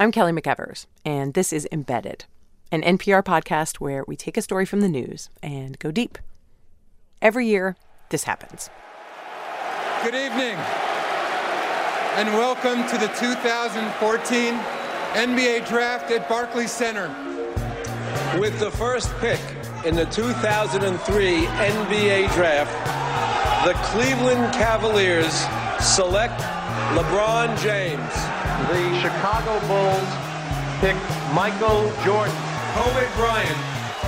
I'm Kelly McEvers, and this is Embedded, an NPR podcast where we take a story from the news and go deep. Every year, this happens. Good evening, and welcome to the 2014 NBA Draft at Barclays Center. With the first pick in the 2003 NBA Draft, the Cleveland Cavaliers select LeBron James. The Chicago Bulls pick Michael Jordan. Kobe Bryant.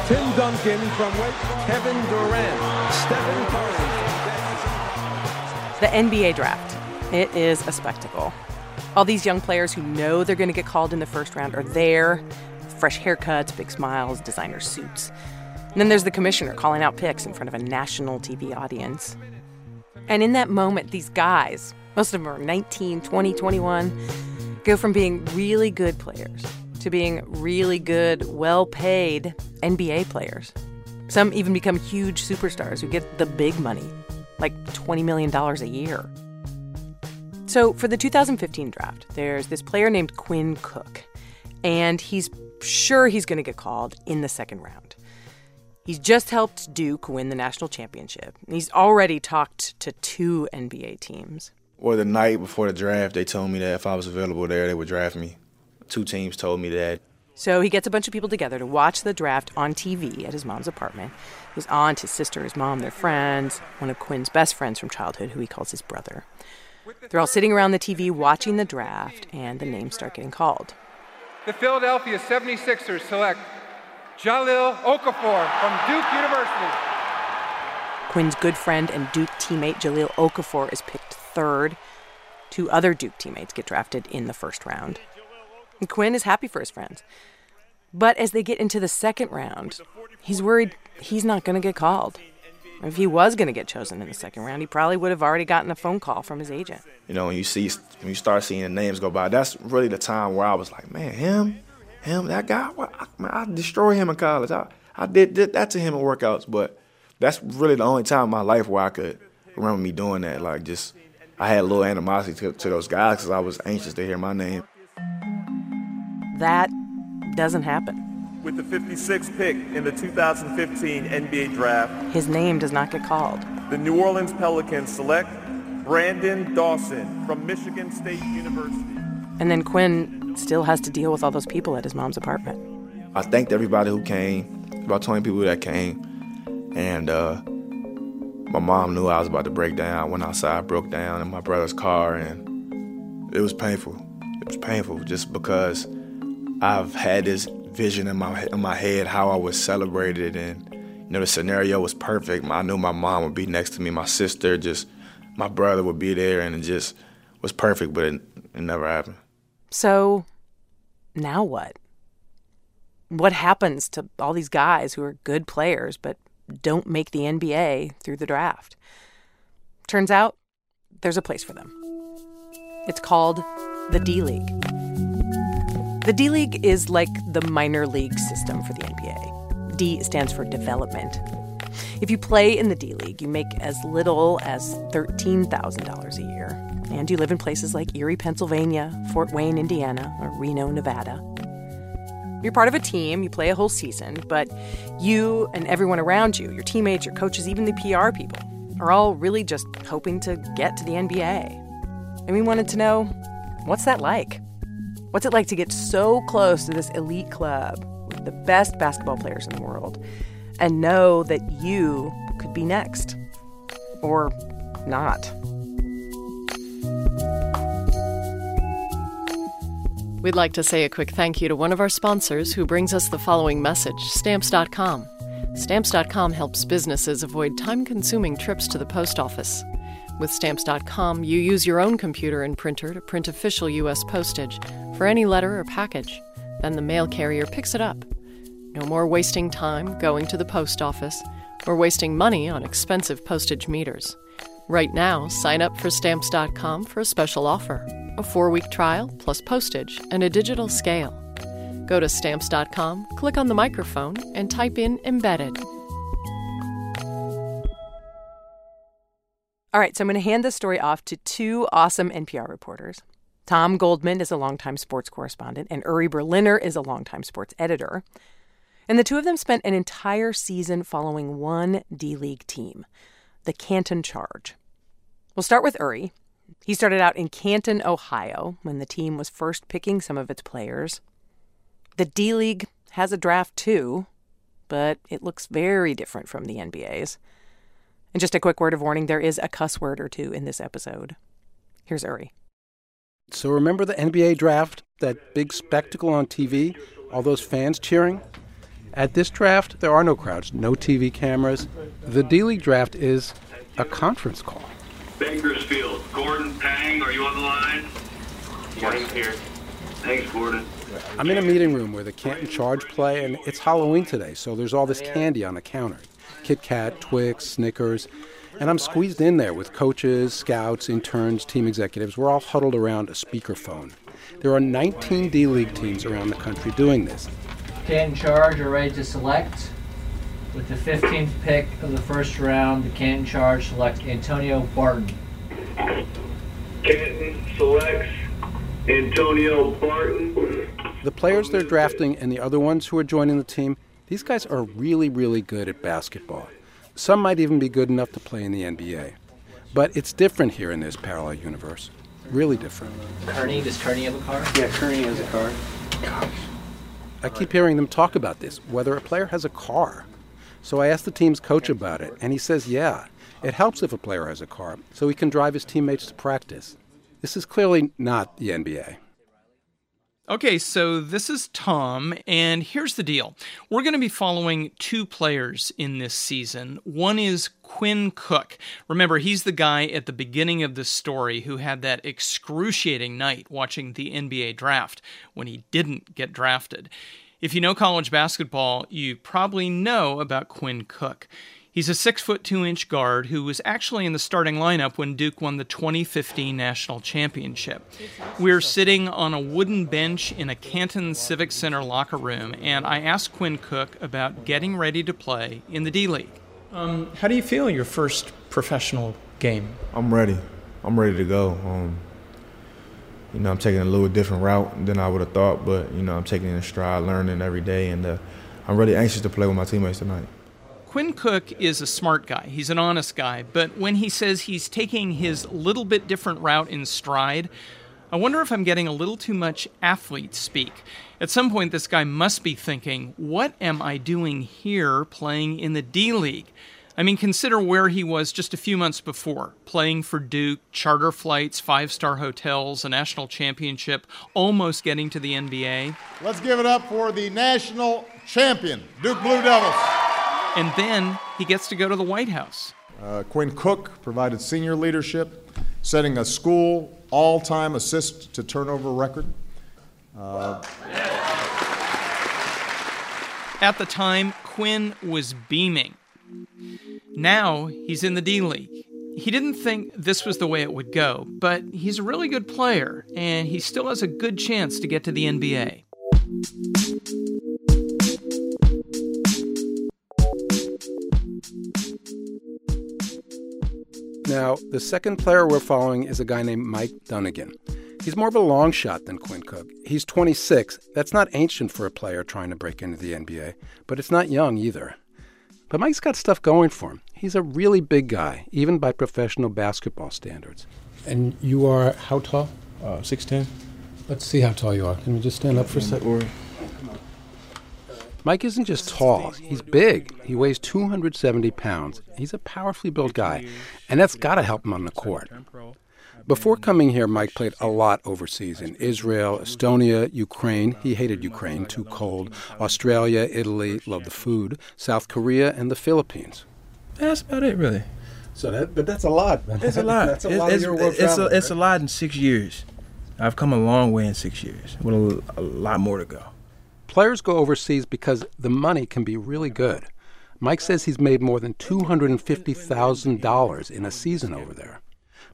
Tim Duncan from Wake Kevin Durant. Stephen Curry. The NBA draft. It is a spectacle. All these young players who know they're going to get called in the first round are there. Fresh haircuts, big smiles, designer suits. And then there's the commissioner calling out picks in front of a national TV audience. And in that moment, these guys, most of them are 19, 20, 21, go from being really good players to being really good, well paid NBA players. Some even become huge superstars who get the big money, like $20 million a year. So for the 2015 draft, there's this player named Quinn Cook, and he's sure he's going to get called in the second round. He's just helped Duke win the national championship. He's already talked to two NBA teams. Or the night before the draft, they told me that if I was available there, they would draft me. Two teams told me that. So he gets a bunch of people together to watch the draft on TV at his mom's apartment. His aunt, his sister, his mom, their friends, one of Quinn's best friends from childhood, who he calls his brother. They're all sitting around the TV watching the draft, and the names start getting called. The Philadelphia 76ers select Jahlil Okafor from Duke University. Quinn's good friend and Duke teammate Jahlil Okafor is picked third. Two other Duke teammates get drafted in the first round. And Quinn is happy for his friends. But as they get into the second round, he's worried he's not going to get called. If he was going to get chosen in the second round, he probably would have already gotten a phone call from his agent. You know, when you see, when you start seeing the names go by, that's really the time where I was like, man, him, him, that guy, what, I, man, I destroy him in college. I, I did, did that to him in workouts, but that's really the only time in my life where I could remember me doing that. Like, just, I had a little animosity to, to those guys because I was anxious to hear my name. That doesn't happen. With the 56th pick in the 2015 NBA Draft, His name does not get called. the New Orleans Pelicans select Branden Dawson from Michigan State University. And then Quinn still has to deal with all those people at his mom's apartment. I thanked everybody who came, about 20 people that came. And uh, my mom knew I was about to break down. I went outside, broke down in my brother's car, and it was painful. It was painful just because I've had this vision in my in my head how I was celebrated, and you know the scenario was perfect. I knew my mom would be next to me, my sister, just my brother would be there, and it just was perfect. But it, it never happened. So now what? What happens to all these guys who are good players but don't make the NBA through the draft? Turns out there's a place for them. It's called the D League. The D League is like the minor league system for the NBA. D stands for development. If you play in the D League, you make as little as $13,000 a year. And you live in places like Erie, Pennsylvania, Fort Wayne, Indiana, or Reno, Nevada. You're part of a team, you play a whole season, but you and everyone around you, your teammates, your coaches, even the PR people, are all really just hoping to get to the NBA. And we wanted to know what's that like? What's it like to get so close to this elite club with the best basketball players in the world and know that you could be next? Or not? We'd like to say a quick thank you to one of our sponsors who brings us the following message Stamps.com. Stamps.com helps businesses avoid time consuming trips to the post office. With Stamps.com, you use your own computer and printer to print official U.S. postage for any letter or package. Then the mail carrier picks it up. No more wasting time going to the post office or wasting money on expensive postage meters. Right now, sign up for Stamps.com for a special offer a four week trial plus postage and a digital scale. Go to Stamps.com, click on the microphone, and type in embedded. All right, so I'm going to hand this story off to two awesome NPR reporters Tom Goldman is a longtime sports correspondent, and Uri Berliner is a longtime sports editor. And the two of them spent an entire season following one D League team, the Canton Charge. We'll start with Uri. He started out in Canton, Ohio, when the team was first picking some of its players. The D League has a draft too, but it looks very different from the NBA's. And just a quick word of warning there is a cuss word or two in this episode. Here's Uri. So remember the NBA draft, that big spectacle on TV, all those fans cheering? At this draft, there are no crowds, no TV cameras. The D League draft is a conference call. Bakersfield, Gordon Pang, are you on the line? Yes. here. Thanks, Gordon. I'm in a meeting room where the Canton Charge play, and it's Halloween today, so there's all this oh, candy on the counter Kit Kat, Twix, Snickers. And I'm squeezed in there with coaches, scouts, interns, team executives. We're all huddled around a speakerphone. There are 19 D League teams around the country doing this. Canton Charge are ready to select. With the 15th pick of the first round, the Canton Charge select Antonio Barton. Canton selects Antonio Barton. The players they're drafting and the other ones who are joining the team, these guys are really, really good at basketball. Some might even be good enough to play in the NBA. But it's different here in this parallel universe. Really different. Kearney, does Kearney have a car? Yeah, Kearney has a car. Gosh. I keep hearing them talk about this, whether a player has a car. So I asked the team's coach about it, and he says, yeah, it helps if a player has a car, so he can drive his teammates to practice. This is clearly not the NBA. Okay, so this is Tom, and here's the deal. We're going to be following two players in this season. One is Quinn Cook. Remember, he's the guy at the beginning of the story who had that excruciating night watching the NBA draft when he didn't get drafted. If you know college basketball, you probably know about Quinn Cook. He's a six foot two inch guard who was actually in the starting lineup when Duke won the 2015 national championship. We're sitting on a wooden bench in a Canton Civic Center locker room, and I asked Quinn Cook about getting ready to play in the D League. Um, how do you feel your first professional game? I'm ready. I'm ready to go. Um, you know, I'm taking a little different route than I would have thought, but you know, I'm taking it in stride, learning every day, and uh, I'm really anxious to play with my teammates tonight. Quinn Cook is a smart guy. He's an honest guy. But when he says he's taking his little bit different route in stride, I wonder if I'm getting a little too much athlete speak. At some point, this guy must be thinking, what am I doing here playing in the D League? I mean, consider where he was just a few months before playing for Duke, charter flights, five star hotels, a national championship, almost getting to the NBA. Let's give it up for the national champion, Duke Blue Devils. And then he gets to go to the White House. Uh, Quinn Cook provided senior leadership, setting a school all time assist to turnover record. Uh, At the time, Quinn was beaming. Now he's in the D League. He didn't think this was the way it would go, but he's a really good player, and he still has a good chance to get to the NBA. Now, the second player we're following is a guy named Mike Dunigan. He's more of a long shot than Quinn Cook. He's 26. That's not ancient for a player trying to break into the NBA, but it's not young either. But Mike's got stuff going for him. He's a really big guy, even by professional basketball standards. And you are how tall? Uh, 6'10. Let's see how tall you are. Can we just stand up for a second? Mike isn't just tall, he's big. He weighs 270 pounds. He's a powerfully built guy, and that's got to help him on the court. Before coming here, Mike played a lot overseas in Israel, Estonia, Ukraine. He hated Ukraine, too cold. Australia, Italy, loved the food. South Korea, and the Philippines. That's about it, really. So that, but that's a lot. Man. It's a lot. that's a lot it's, of your world it's, travel, a, it's right? a lot in six years. I've come a long way in six years, with a, a lot more to go. Players go overseas because the money can be really good. Mike says he's made more than $250,000 in a season over there.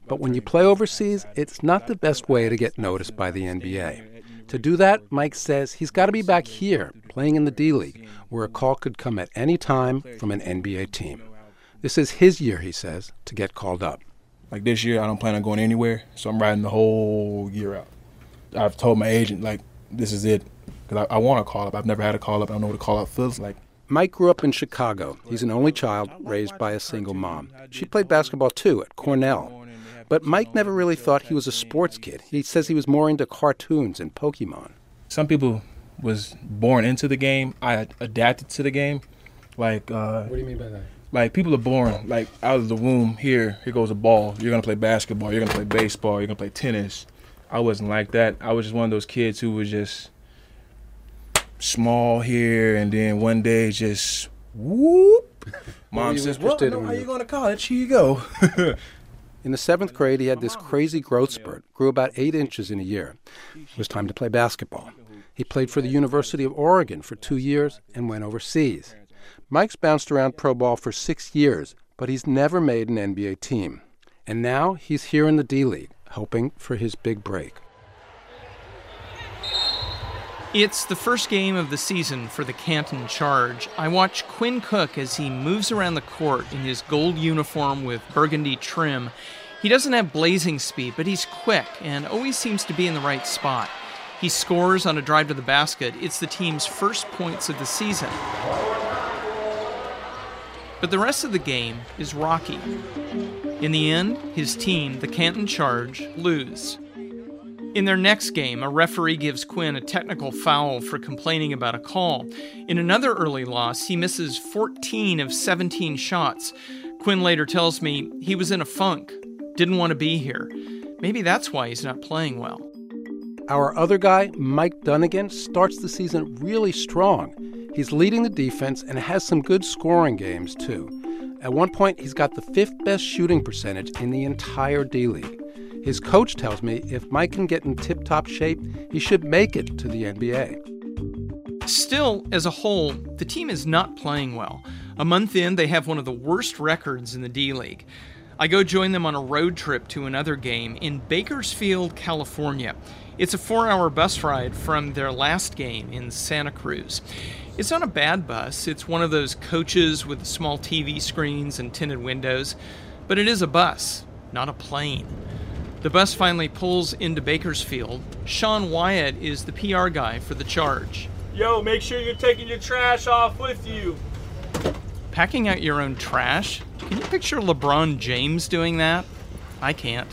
But when you play overseas, it's not the best way to get noticed by the NBA. To do that, Mike says he's got to be back here, playing in the D League, where a call could come at any time from an NBA team. This is his year, he says, to get called up. Like this year, I don't plan on going anywhere, so I'm riding the whole year out. I've told my agent like this is it because I, I want to call up. I've never had a call up. I don't know what a call up feels like. Mike grew up in Chicago. He's an only child raised by a single mom. She played basketball too at Cornell. But Mike never really thought he was a sports kid. He says he was more into cartoons and Pokemon. Some people was born into the game. I adapted to the game. Like uh, What do you mean by that? like people are born like out of the womb. Here, here goes a ball. You're gonna play basketball. You're gonna play baseball. You're gonna play tennis. I wasn't like that. I was just one of those kids who was just small here, and then one day just whoop. Mom says, "Well, interested no, in how when you you- going to college? Here you go." In the seventh grade, he had this crazy growth spurt, grew about eight inches in a year. It was time to play basketball. He played for the University of Oregon for two years and went overseas. Mike's bounced around pro ball for six years, but he's never made an NBA team. And now he's here in the D League, hoping for his big break. It's the first game of the season for the Canton Charge. I watch Quinn Cook as he moves around the court in his gold uniform with burgundy trim. He doesn't have blazing speed, but he's quick and always seems to be in the right spot. He scores on a drive to the basket. It's the team's first points of the season. But the rest of the game is rocky. In the end, his team, the Canton Charge, lose. In their next game, a referee gives Quinn a technical foul for complaining about a call. In another early loss, he misses 14 of 17 shots. Quinn later tells me he was in a funk, didn't want to be here. Maybe that's why he's not playing well. Our other guy, Mike Dunigan, starts the season really strong. He's leading the defense and has some good scoring games, too. At one point, he's got the fifth best shooting percentage in the entire D League. His coach tells me if Mike can get in tip top shape, he should make it to the NBA. Still, as a whole, the team is not playing well. A month in, they have one of the worst records in the D League. I go join them on a road trip to another game in Bakersfield, California. It's a four hour bus ride from their last game in Santa Cruz. It's not a bad bus, it's one of those coaches with small TV screens and tinted windows, but it is a bus, not a plane. The bus finally pulls into Bakersfield. Sean Wyatt is the PR guy for the charge. Yo, make sure you're taking your trash off with you. Packing out your own trash? Can you picture LeBron James doing that? I can't.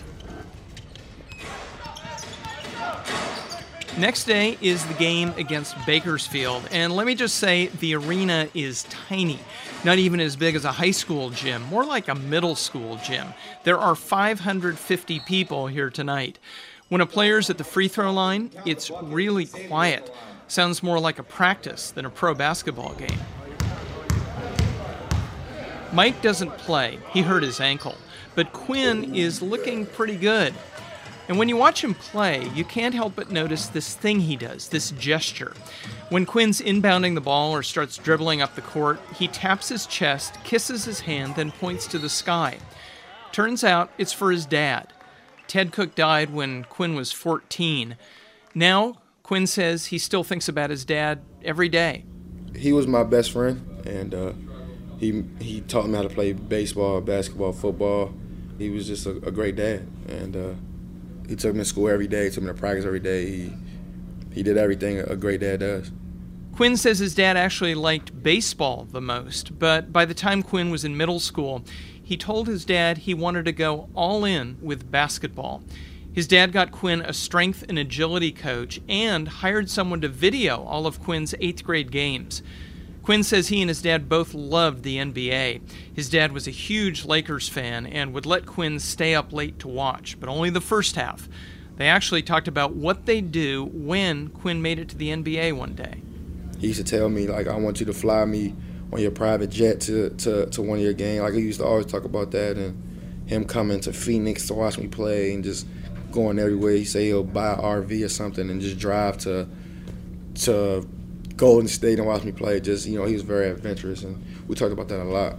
Next day is the game against Bakersfield, and let me just say the arena is tiny. Not even as big as a high school gym, more like a middle school gym. There are 550 people here tonight. When a player's at the free throw line, it's really quiet. Sounds more like a practice than a pro basketball game. Mike doesn't play, he hurt his ankle, but Quinn is looking pretty good. And when you watch him play, you can't help but notice this thing he does, this gesture. When Quinn's inbounding the ball or starts dribbling up the court, he taps his chest, kisses his hand, then points to the sky. Turns out it's for his dad. Ted Cook died when Quinn was 14. Now, Quinn says he still thinks about his dad every day. He was my best friend, and uh, he he taught me how to play baseball, basketball, football. He was just a, a great dad, and uh, he took me to school every day, took me to practice every day. He he did everything a great dad does. Quinn says his dad actually liked baseball the most, but by the time Quinn was in middle school, he told his dad he wanted to go all in with basketball. His dad got Quinn a strength and agility coach and hired someone to video all of Quinn's eighth grade games. Quinn says he and his dad both loved the NBA. His dad was a huge Lakers fan and would let Quinn stay up late to watch, but only the first half. They actually talked about what they'd do when Quinn made it to the NBA one day. He used to tell me like, "I want you to fly me on your private jet to to, to one of your games." Like he used to always talk about that, and him coming to Phoenix to watch me play and just going everywhere. He'd say he'll buy an RV or something and just drive to to Golden State and watch me play. Just you know, he was very adventurous, and we talked about that a lot.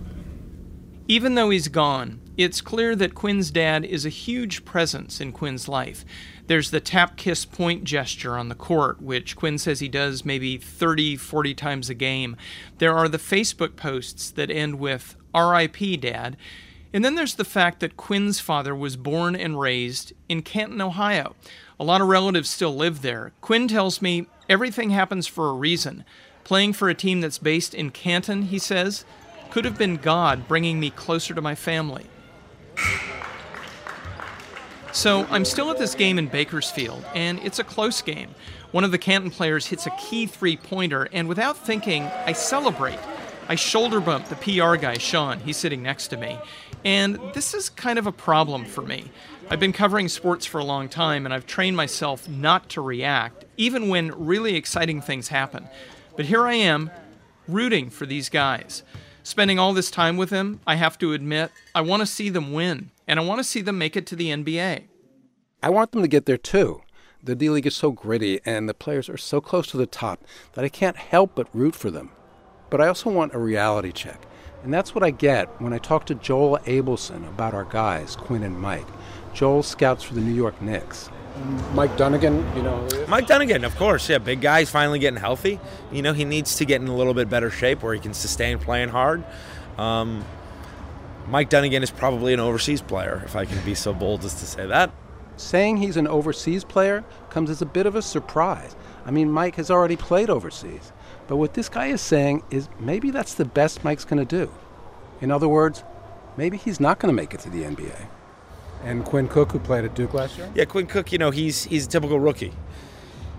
Even though he's gone, it's clear that Quinn's dad is a huge presence in Quinn's life. There's the tap kiss point gesture on the court, which Quinn says he does maybe 30, 40 times a game. There are the Facebook posts that end with RIP Dad. And then there's the fact that Quinn's father was born and raised in Canton, Ohio. A lot of relatives still live there. Quinn tells me everything happens for a reason. Playing for a team that's based in Canton, he says, could have been God bringing me closer to my family. So I'm still at this game in Bakersfield, and it's a close game. One of the Canton players hits a key three pointer, and without thinking, I celebrate. I shoulder bump the PR guy, Sean. He's sitting next to me. And this is kind of a problem for me. I've been covering sports for a long time, and I've trained myself not to react, even when really exciting things happen. But here I am, rooting for these guys. Spending all this time with them, I have to admit, I want to see them win, and I want to see them make it to the NBA. I want them to get there too. The D League is so gritty, and the players are so close to the top that I can't help but root for them. But I also want a reality check. And that's what I get when I talk to Joel Abelson about our guys, Quinn and Mike. Joel scouts for the New York Knicks. Mike Dunigan, you know. Mike Dunigan, of course, yeah, big guy. He's finally getting healthy. You know, he needs to get in a little bit better shape where he can sustain playing hard. Um, Mike Dunigan is probably an overseas player, if I can be so bold as to say that. Saying he's an overseas player comes as a bit of a surprise. I mean, Mike has already played overseas. But what this guy is saying is maybe that's the best Mike's going to do. In other words, maybe he's not going to make it to the NBA. And Quinn Cook, who played at Duke last year? Yeah, Quinn Cook, you know, he's he's a typical rookie.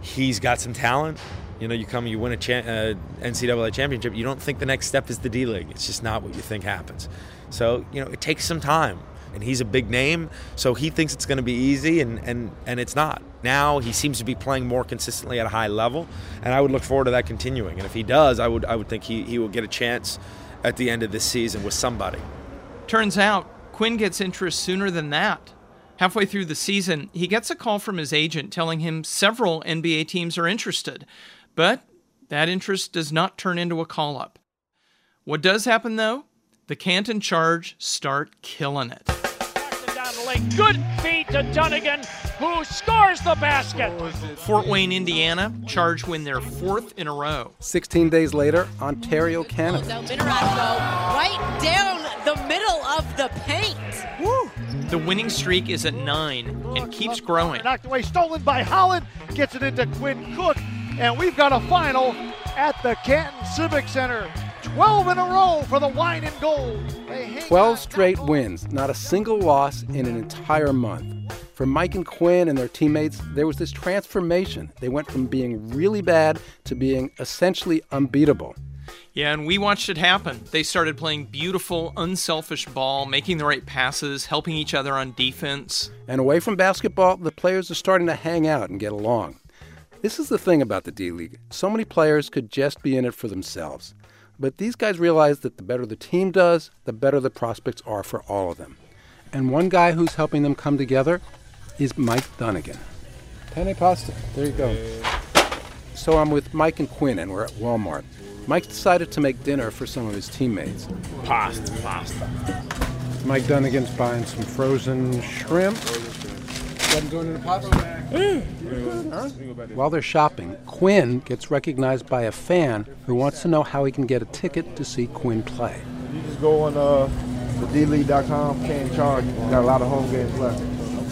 He's got some talent. You know, you come, you win a cha- uh, NCAA championship, you don't think the next step is the D League. It's just not what you think happens. So, you know, it takes some time. And he's a big name, so he thinks it's going to be easy, and, and, and it's not. Now he seems to be playing more consistently at a high level, and I would look forward to that continuing. And if he does, I would, I would think he, he will get a chance at the end of this season with somebody. Turns out Quinn gets interest sooner than that. Halfway through the season, he gets a call from his agent telling him several NBA teams are interested, but that interest does not turn into a call up. What does happen though? The Canton Charge start killing it. Down the lane. Good feed to Dunigan, who scores the basket. Fort Wayne, Indiana, Charge win their fourth in a row. 16 days later, Ontario, Canada. Minerato right down the middle of the paint. Woo! The winning streak is at nine and keeps growing. Knocked away, stolen by Holland, gets it into Quinn Cook, and we've got a final at the Canton Civic Center. 12 in a row for the wine and gold. 12 straight wins, not a single loss in an entire month. For Mike and Quinn and their teammates, there was this transformation. They went from being really bad to being essentially unbeatable. Yeah, and we watched it happen. They started playing beautiful, unselfish ball, making the right passes, helping each other on defense. And away from basketball, the players are starting to hang out and get along. This is the thing about the D League. So many players could just be in it for themselves. But these guys realize that the better the team does, the better the prospects are for all of them. And one guy who's helping them come together is Mike Dunigan. Penne pasta. There you go. So I'm with Mike and Quinn, and we're at Walmart. Mike decided to make dinner for some of his teammates. Pasta, pasta. Mike Dunnigan's buying some frozen shrimp. Wasn't going in the pot. While they're shopping, Quinn gets recognized by a fan who wants to know how he can get a ticket to see Quinn play. You just go on uh, the dleague.com, Canton Charge. Got a lot of home games left.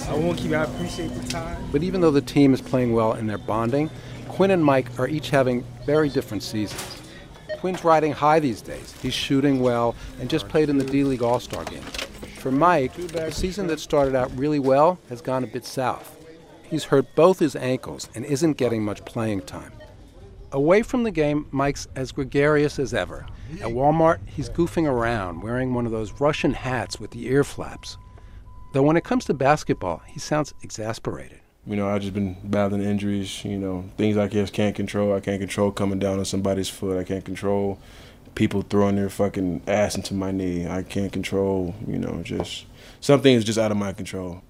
I won't keep. I appreciate the time. But even though the team is playing well and they're bonding, Quinn and Mike are each having very different seasons. Quinn's riding high these days. He's shooting well and just played in the D League All Star game. For Mike, the season that started out really well has gone a bit south. He's hurt both his ankles and isn't getting much playing time. Away from the game, Mike's as gregarious as ever. At Walmart, he's goofing around, wearing one of those Russian hats with the ear flaps. Though when it comes to basketball, he sounds exasperated. You know, I've just been battling injuries, you know, things I just can't control. I can't control coming down on somebody's foot. I can't control people throwing their fucking ass into my knee. I can't control, you know, just some things just out of my control.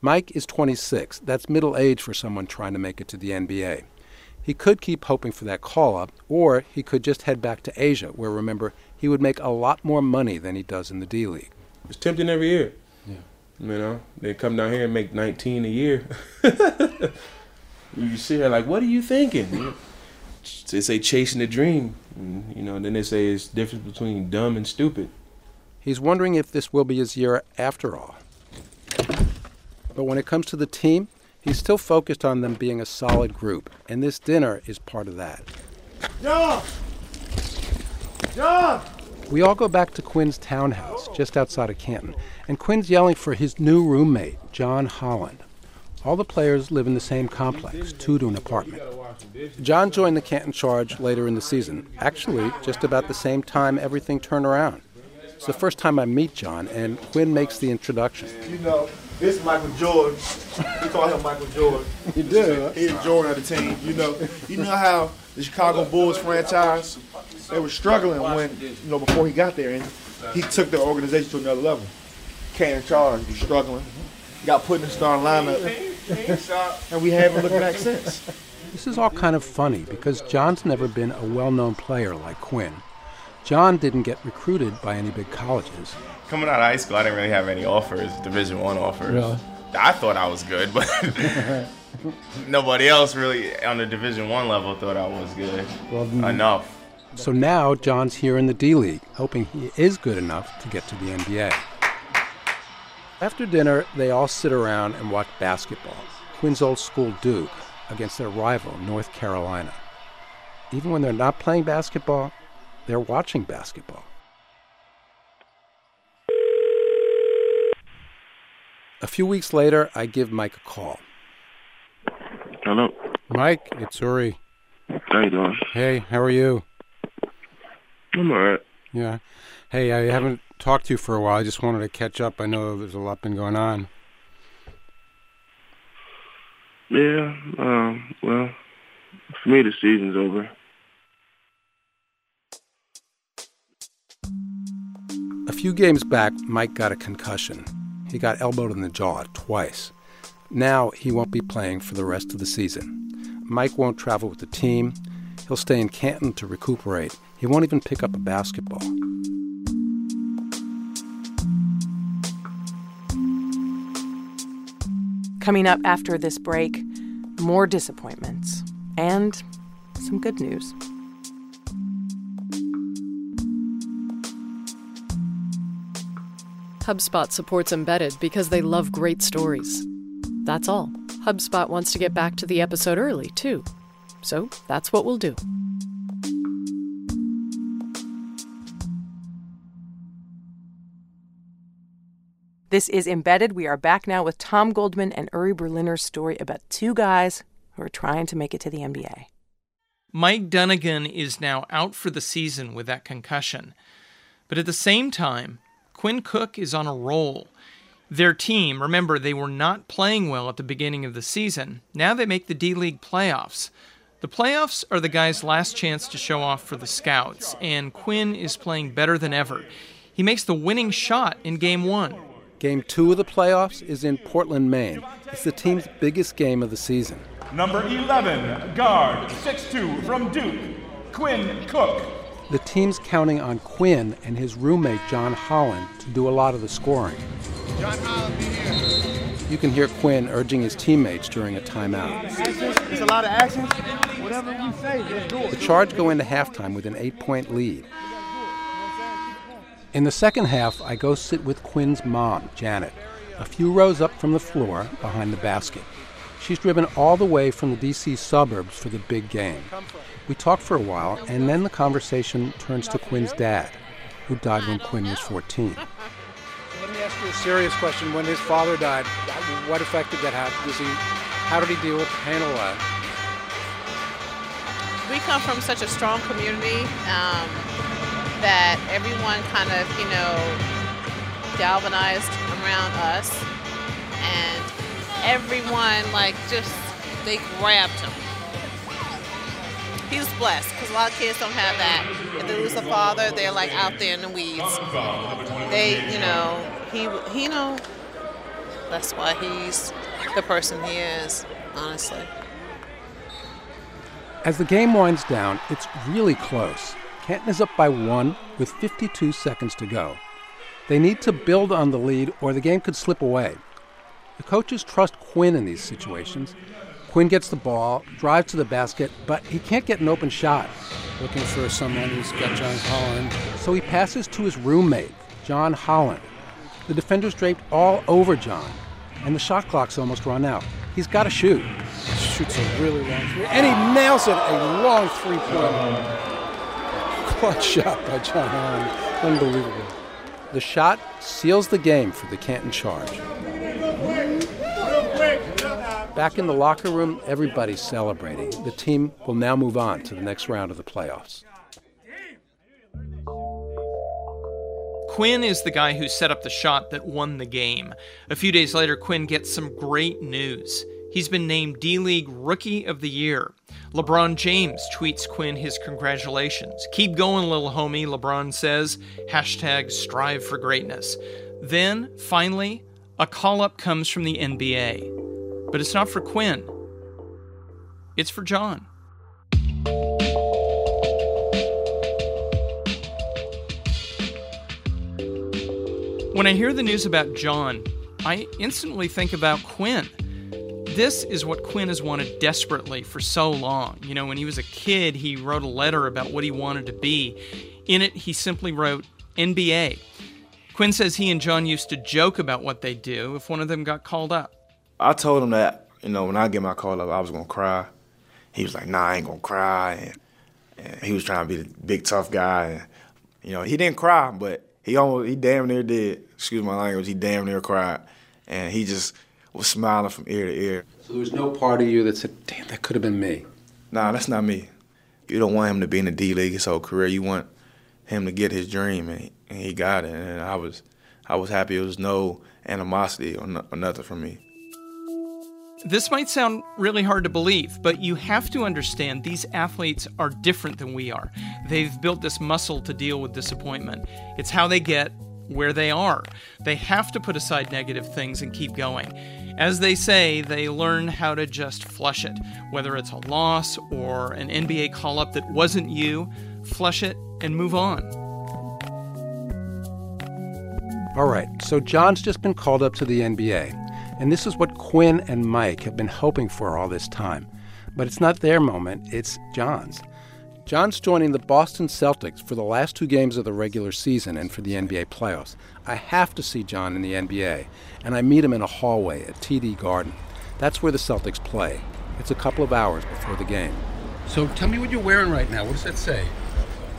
Mike is 26. That's middle age for someone trying to make it to the NBA. He could keep hoping for that call up, or he could just head back to Asia, where remember, he would make a lot more money than he does in the D League. It's tempting every year. Yeah. You know, they come down here and make 19 a year. you see like, what are you thinking? They say chasing a dream. And, you know, then they say it's difference between dumb and stupid. He's wondering if this will be his year after all. But when it comes to the team, He's still focused on them being a solid group, and this dinner is part of that. John! John! We all go back to Quinn's townhouse just outside of Canton, and Quinn's yelling for his new roommate, John Holland. All the players live in the same complex, two to an apartment. John joined the Canton Charge later in the season, actually, just about the same time everything turned around. It's the first time I meet John, and Quinn makes the introduction. You know, this is Michael Jordan. We call him Michael Jordan. You do? He's Jordan of the team. You know, you know how the Chicago Bulls franchise they were struggling when you know before he got there, and he took the organization to another level. Can't charge. He's struggling. Got put in the starting lineup, and we haven't looked back since. This is all kind of funny because John's never been a well known player like Quinn. John didn't get recruited by any big colleges. Coming out of high school, I didn't really have any offers, Division One offers. Really? I thought I was good, but nobody else really on the Division One level thought I was good Well, enough. So now John's here in the D League, hoping he is good enough to get to the NBA. After dinner, they all sit around and watch basketball. Quinn's old school Duke against their rival, North Carolina. Even when they're not playing basketball, they're watching basketball. A few weeks later, I give Mike a call. Hello. Mike, it's Uri. How you doing? Hey, how are you? I'm alright. Yeah. Hey, I haven't talked to you for a while. I just wanted to catch up. I know there's a lot been going on. Yeah, um, well, for me, the season's over. A few games back, Mike got a concussion. He got elbowed in the jaw twice. Now he won't be playing for the rest of the season. Mike won't travel with the team. He'll stay in Canton to recuperate. He won't even pick up a basketball. Coming up after this break, more disappointments and some good news. HubSpot supports Embedded because they love great stories. That's all. HubSpot wants to get back to the episode early, too. So that's what we'll do. This is Embedded. We are back now with Tom Goldman and Uri Berliner's story about two guys who are trying to make it to the NBA. Mike Dunigan is now out for the season with that concussion. But at the same time, Quinn Cook is on a roll. Their team, remember, they were not playing well at the beginning of the season. Now they make the D League playoffs. The playoffs are the guy's last chance to show off for the Scouts, and Quinn is playing better than ever. He makes the winning shot in game one. Game two of the playoffs is in Portland, Maine. It's the team's biggest game of the season. Number 11, guard, 6'2 from Duke, Quinn Cook. The team's counting on Quinn and his roommate John Holland to do a lot of the scoring. John Holland, be here. You can hear Quinn urging his teammates during a timeout. It's a lot of action. Whatever we say, let's do it. The Charge go into halftime with an eight point lead. In the second half, I go sit with Quinn's mom, Janet, a few rows up from the floor behind the basket. She's driven all the way from the D.C. suburbs for the big game. We talk for a while, and then the conversation turns to Quinn's dad, who died when Quinn was 14. Let me ask you a serious question. When his father died, what effect did that have? Does he, how did he deal with handle that? we come from such a strong community um, that everyone kind of, you know, galvanized around us. And everyone, like, just, they grabbed him. He was blessed because a lot of kids don't have that. If they lose a father, they're like out there in the weeds. They, you know, he, he, you know, that's why he's the person he is, honestly. As the game winds down, it's really close. Canton is up by one with 52 seconds to go. They need to build on the lead or the game could slip away. The coaches trust Quinn in these situations. Quinn gets the ball, drives to the basket, but he can't get an open shot. Looking for someone who's got John Holland. So he passes to his roommate, John Holland. The defender's draped all over John, and the shot clock's almost run out. He He's got to shoot. Shoots a really long three, and he nails it. A long three-point clutch shot by John Holland. Unbelievable. The shot seals the game for the Canton Charge. Back in the locker room, everybody's celebrating. The team will now move on to the next round of the playoffs. Quinn is the guy who set up the shot that won the game. A few days later, Quinn gets some great news. He's been named D League Rookie of the Year. LeBron James tweets Quinn his congratulations. Keep going, little homie, LeBron says. Hashtag strive for greatness. Then, finally, a call up comes from the NBA. But it's not for Quinn, it's for John. When I hear the news about John, I instantly think about Quinn. This is what Quinn has wanted desperately for so long. You know, when he was a kid, he wrote a letter about what he wanted to be. In it, he simply wrote NBA. Quinn says he and John used to joke about what they'd do if one of them got called up. I told him that, you know, when I get my call up, I was gonna cry. He was like, nah, I ain't gonna cry. And, and he was trying to be the big tough guy. And, you know, he didn't cry, but he almost, he damn near did. Excuse my language, he damn near cried. And he just was smiling from ear to ear. So there was no part of you that said, damn, that could have been me. Nah, that's not me. You don't want him to be in the D League his whole career. You want him to get his dream, and he, and he got it. And I was, I was happy. It was no animosity or, no, or nothing from me. This might sound really hard to believe, but you have to understand these athletes are different than we are. They've built this muscle to deal with disappointment. It's how they get where they are. They have to put aside negative things and keep going. As they say, they learn how to just flush it. Whether it's a loss or an NBA call up that wasn't you, flush it and move on. All right, so John's just been called up to the NBA. And this is what Quinn and Mike have been hoping for all this time. But it's not their moment, it's John's. John's joining the Boston Celtics for the last two games of the regular season and for the NBA playoffs. I have to see John in the NBA, and I meet him in a hallway at TD Garden. That's where the Celtics play. It's a couple of hours before the game. So tell me what you're wearing right now. What does that say?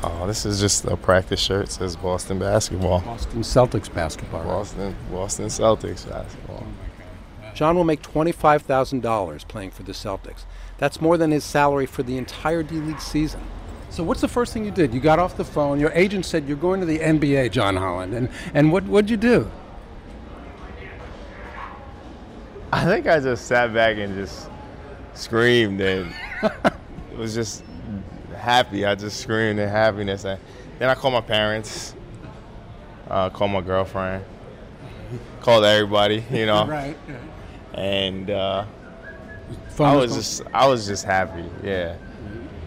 Oh, this is just a practice shirt. It says Boston basketball. Boston Celtics basketball. Boston, Boston Celtics basketball. John will make $25,000 playing for the Celtics. That's more than his salary for the entire D League season. So what's the first thing you did? You got off the phone. Your agent said you're going to the NBA, John Holland. And, and what, what'd you do? I think I just sat back and just screamed and was just happy. I just screamed in happiness. And then I called my parents, uh, called my girlfriend, called everybody, you know. right. And uh, I was was just I was just happy. Yeah.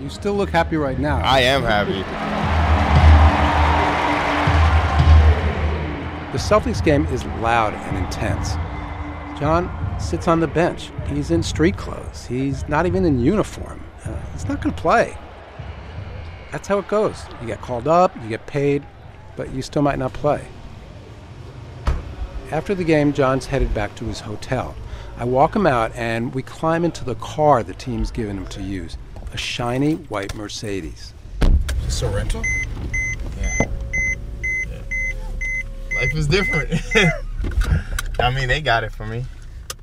You still look happy right now. I am happy. The Celtics game is loud and intense. John sits on the bench. He's in street clothes. He's not even in uniform. Uh, he's not going to play. That's how it goes. You get called up, you get paid, but you still might not play. After the game, John's headed back to his hotel. I walk him out, and we climb into the car the team's given him to use a shiny white Mercedes. Sorrento? Yeah. Life is different. I mean, they got it for me.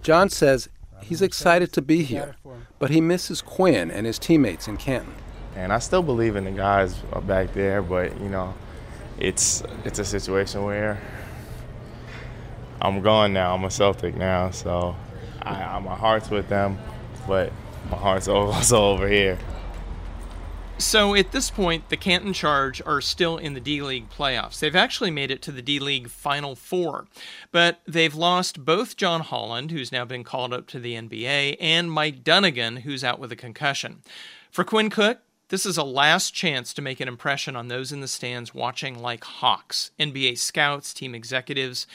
John says he's excited to be here, but he misses Quinn and his teammates in Canton. And I still believe in the guys back there, but you know, it's it's a situation where I'm gone now. I'm a Celtic now, so I, my heart's with them, but my heart's also over here. So at this point, the Canton Charge are still in the D League playoffs. They've actually made it to the D League Final Four, but they've lost both John Holland, who's now been called up to the NBA, and Mike Dunigan, who's out with a concussion. For Quinn Cook, this is a last chance to make an impression on those in the stands watching like hawks, NBA scouts, team executives.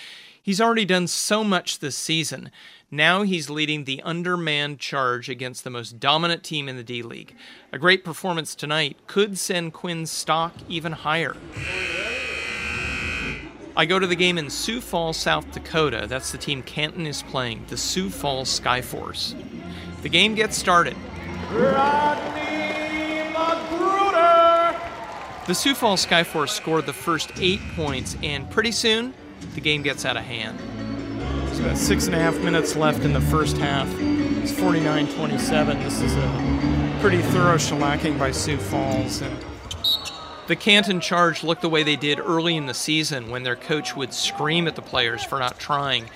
He's already done so much this season. Now he's leading the undermanned charge against the most dominant team in the D League. A great performance tonight could send Quinn's stock even higher. I go to the game in Sioux Falls, South Dakota. That's the team Canton is playing, the Sioux Falls Skyforce. The game gets started. Rodney McGruder. The Sioux Falls Skyforce scored the first eight points, and pretty soon, the game gets out of hand. About six and a half minutes left in the first half. It's 49 27. This is a pretty thorough shellacking by Sioux Falls. And the Canton Charge looked the way they did early in the season when their coach would scream at the players for not trying.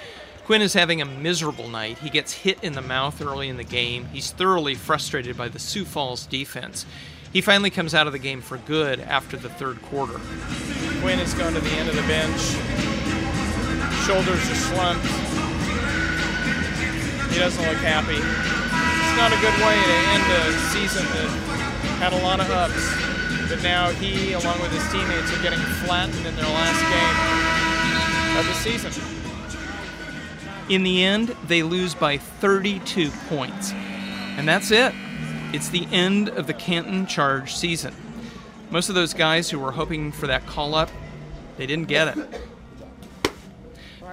Quinn is having a miserable night. He gets hit in the mouth early in the game. He's thoroughly frustrated by the Sioux Falls defense. He finally comes out of the game for good after the third quarter. Quinn has gone to the end of the bench. Shoulders are slumped. He doesn't look happy. It's not a good way to end a season that had a lot of ups. But now he, along with his teammates, are getting flattened in their last game of the season. In the end, they lose by 32 points. And that's it. It's the end of the Canton Charge season. Most of those guys who were hoping for that call up, they didn't get it.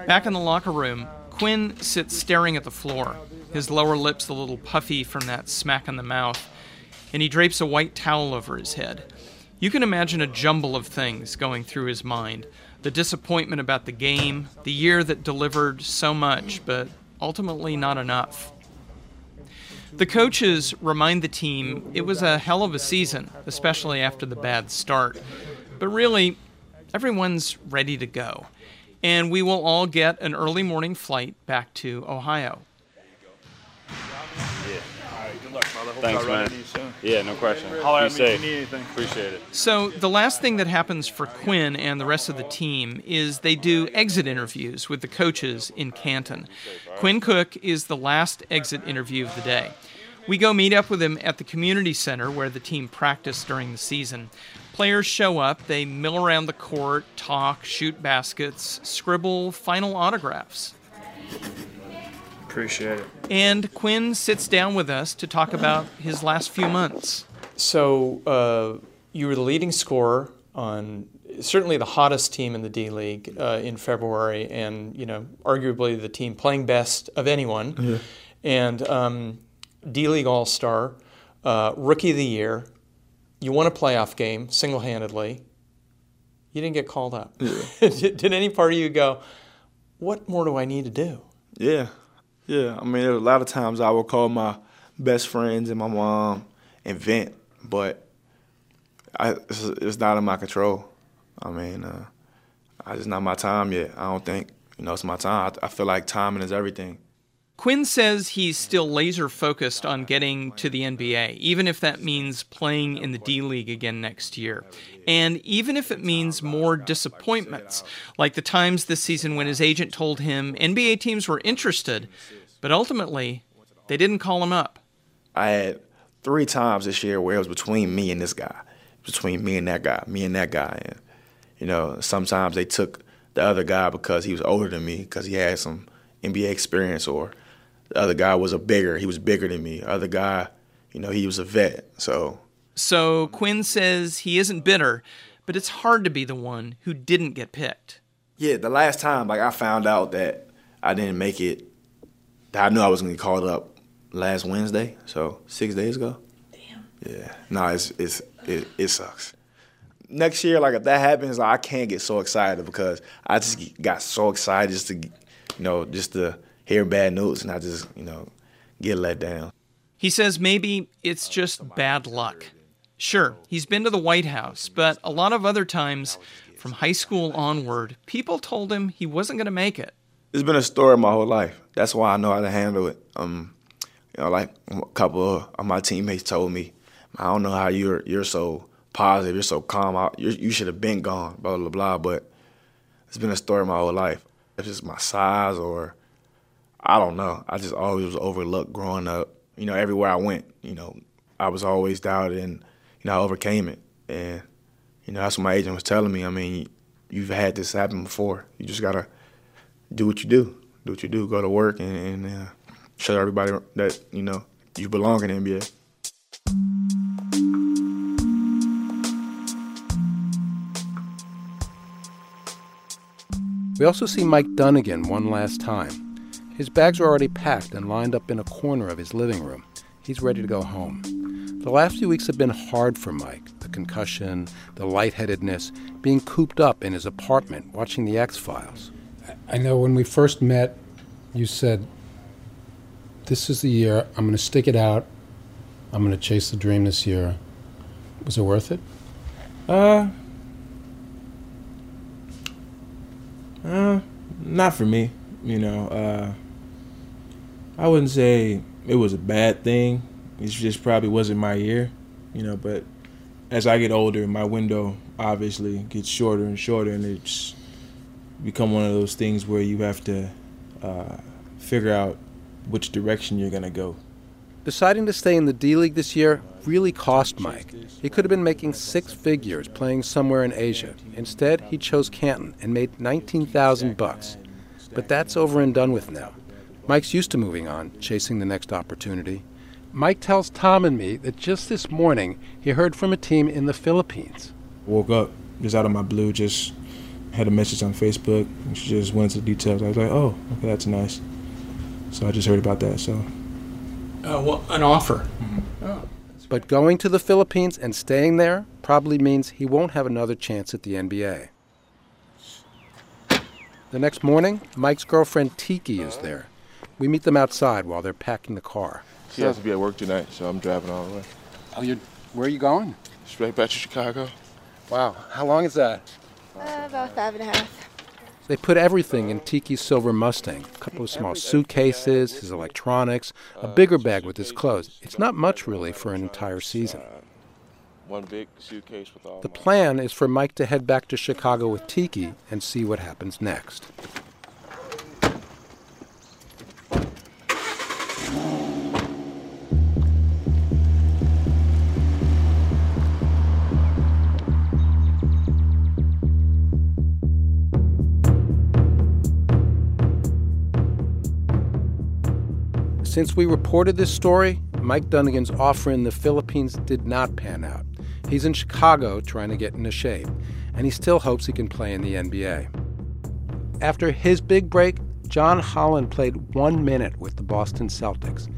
Back in the locker room, Quinn sits staring at the floor, his lower lips a little puffy from that smack in the mouth, and he drapes a white towel over his head. You can imagine a jumble of things going through his mind the disappointment about the game, the year that delivered so much, but ultimately not enough. The coaches remind the team it was a hell of a season, especially after the bad start. But really, everyone's ready to go. And we will all get an early morning flight back to Ohio. Thanks, man. Yeah, no question. Holler at Be me if safe. you need anything. Appreciate it. So, the last thing that happens for Quinn and the rest of the team is they do exit interviews with the coaches in Canton. Quinn Cook is the last exit interview of the day. We go meet up with him at the community center where the team practiced during the season. Players show up, they mill around the court, talk, shoot baskets, scribble final autographs. Appreciate it. And Quinn sits down with us to talk about his last few months. So, uh, you were the leading scorer on certainly the hottest team in the D League uh, in February, and you know, arguably the team playing best of anyone. Yeah. And um, D League All Star, uh, Rookie of the Year. You won a playoff game single handedly. You didn't get called up. did, did any part of you go, "What more do I need to do?" Yeah, yeah. I mean, there a lot of times I would call my best friends and my mom and vent, but I, it's, it's not in my control. I mean, uh, I just not my time yet. I don't think you know it's my time. I, I feel like timing is everything. Quinn says he's still laser focused on getting to the NBA, even if that means playing in the D League again next year. And even if it means more disappointments, like the times this season when his agent told him NBA teams were interested, but ultimately they didn't call him up. I had three times this year where it was between me and this guy, between me and that guy, me and that guy. And, you know, sometimes they took the other guy because he was older than me, because he had some NBA experience, or the other guy was a bigger, he was bigger than me. Other guy, you know, he was a vet. So So Quinn says he isn't bitter, but it's hard to be the one who didn't get picked. Yeah, the last time, like I found out that I didn't make it, that I knew I was gonna get called up last Wednesday, so six days ago. Damn. Yeah, no, it's it's it, it sucks. Next year, like if that happens, like, I can't get so excited because I just got so excited just to, you know, just to hear bad news and I just, you know, get let down. He says maybe it's just bad luck. Sure, he's been to the White House, but a lot of other times, from high school onward, people told him he wasn't going to make it. It's been a story my whole life. That's why I know how to handle it. Um, you know, like a couple of my teammates told me, I don't know how you're you're so positive, you're so calm. I, you you should have been gone, blah blah blah. But it's been a story my whole life. It's just my size, or I don't know. I just always was overlooked growing up. You know, everywhere I went, you know, I was always doubted, and you know, I overcame it. And you know, that's what my agent was telling me. I mean, you've had this happen before. You just gotta do what you do. Do what you do. Go to work and, and uh, show everybody that you know you belong in the NBA. We also see Mike Dunigan one last time. His bags are already packed and lined up in a corner of his living room. He's ready to go home. The last few weeks have been hard for Mike the concussion, the lightheadedness, being cooped up in his apartment watching The X Files. I know when we first met, you said, This is the year, I'm going to stick it out, I'm going to chase the dream this year. Was it worth it? Uh, uh, not for me. You know, uh, I wouldn't say it was a bad thing. It just probably wasn't my year, you know. But as I get older, my window obviously gets shorter and shorter, and it's become one of those things where you have to uh, figure out which direction you're gonna go. Deciding to stay in the D League this year really cost Mike. He could have been making six figures playing somewhere in Asia. Instead, he chose Canton and made 19,000 bucks. But that's over and done with now. Mike's used to moving on, chasing the next opportunity. Mike tells Tom and me that just this morning he heard from a team in the Philippines. Woke up just out of my blue, just had a message on Facebook. And she just went into the details. I was like, oh, okay, that's nice. So I just heard about that. So, uh, well, an offer. Oh. But going to the Philippines and staying there probably means he won't have another chance at the NBA. The next morning, Mike's girlfriend Tiki is there. We meet them outside while they're packing the car. She has to be at work tonight, so I'm driving all the way. Oh, you where are you going? Straight back to Chicago. Wow, how long is that? Uh, about five and a half. They put everything in Tiki's silver Mustang a couple of small suitcases, his electronics, a bigger bag with his clothes. It's not much, really, for an entire season. One big suitcase with all. The plan is for Mike to head back to Chicago with Tiki and see what happens next. Since we reported this story, Mike Dunigan's offer in the Philippines did not pan out. He's in Chicago trying to get into shape, and he still hopes he can play in the NBA. After his big break, John Holland played one minute with the Boston Celtics.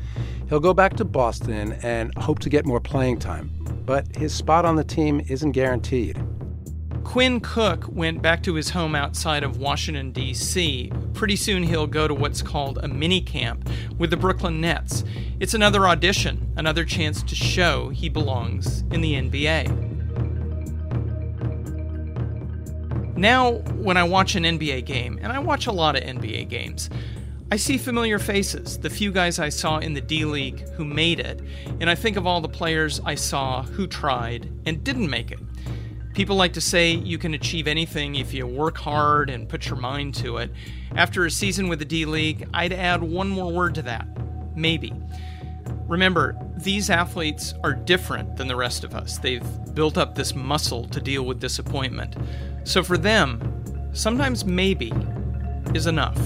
He'll go back to Boston and hope to get more playing time, but his spot on the team isn't guaranteed. Quinn Cook went back to his home outside of Washington, D.C. Pretty soon he'll go to what's called a mini camp with the Brooklyn Nets. It's another audition, another chance to show he belongs in the NBA. Now, when I watch an NBA game, and I watch a lot of NBA games, I see familiar faces, the few guys I saw in the D League who made it, and I think of all the players I saw who tried and didn't make it. People like to say you can achieve anything if you work hard and put your mind to it. After a season with the D League, I'd add one more word to that maybe. Remember, these athletes are different than the rest of us. They've built up this muscle to deal with disappointment. So for them, sometimes maybe is enough.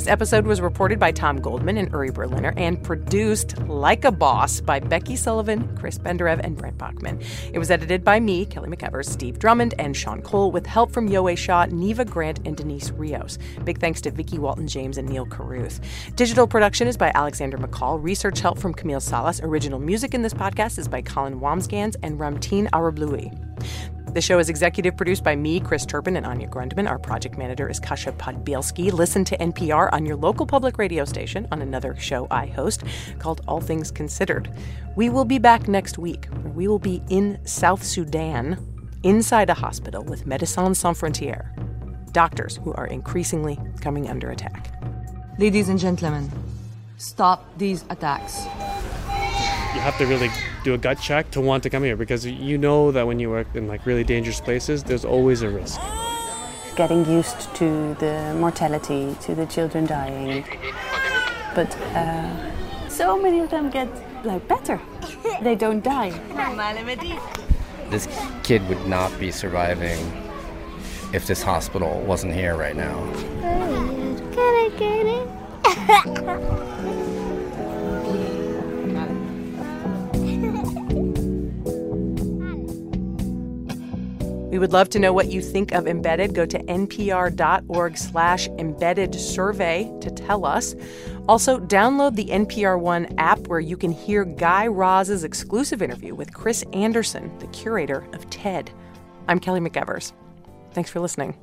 This episode was reported by Tom Goldman and Uri Berliner and produced like a boss by Becky Sullivan, Chris Benderev, and Brent Bachman. It was edited by me, Kelly McEvers, Steve Drummond, and Sean Cole, with help from Yowei Shaw, Neva Grant, and Denise Rios. Big thanks to Vicky Walton James and Neil Carruth. Digital production is by Alexander McCall. Research help from Camille Salas. Original music in this podcast is by Colin Wamsgans and Ramtin Arablouei. The show is executive produced by me, Chris Turpin, and Anya Grundmann. Our project manager is Kasia Podbielski. Listen to NPR on your local public radio station on another show I host called All Things Considered. We will be back next week. We will be in South Sudan, inside a hospital with Médecins Sans Frontières, doctors who are increasingly coming under attack. Ladies and gentlemen, stop these attacks you have to really do a gut check to want to come here because you know that when you work in like really dangerous places, there's always a risk. Getting used to the mortality, to the children dying, but uh, so many of them get like better. they don't die. This kid would not be surviving if this hospital wasn't here right now. Can I get it? We would love to know what you think of Embedded. Go to npr.org slash embedded survey to tell us. Also, download the NPR One app where you can hear Guy Raz's exclusive interview with Chris Anderson, the curator of TED. I'm Kelly McEvers. Thanks for listening.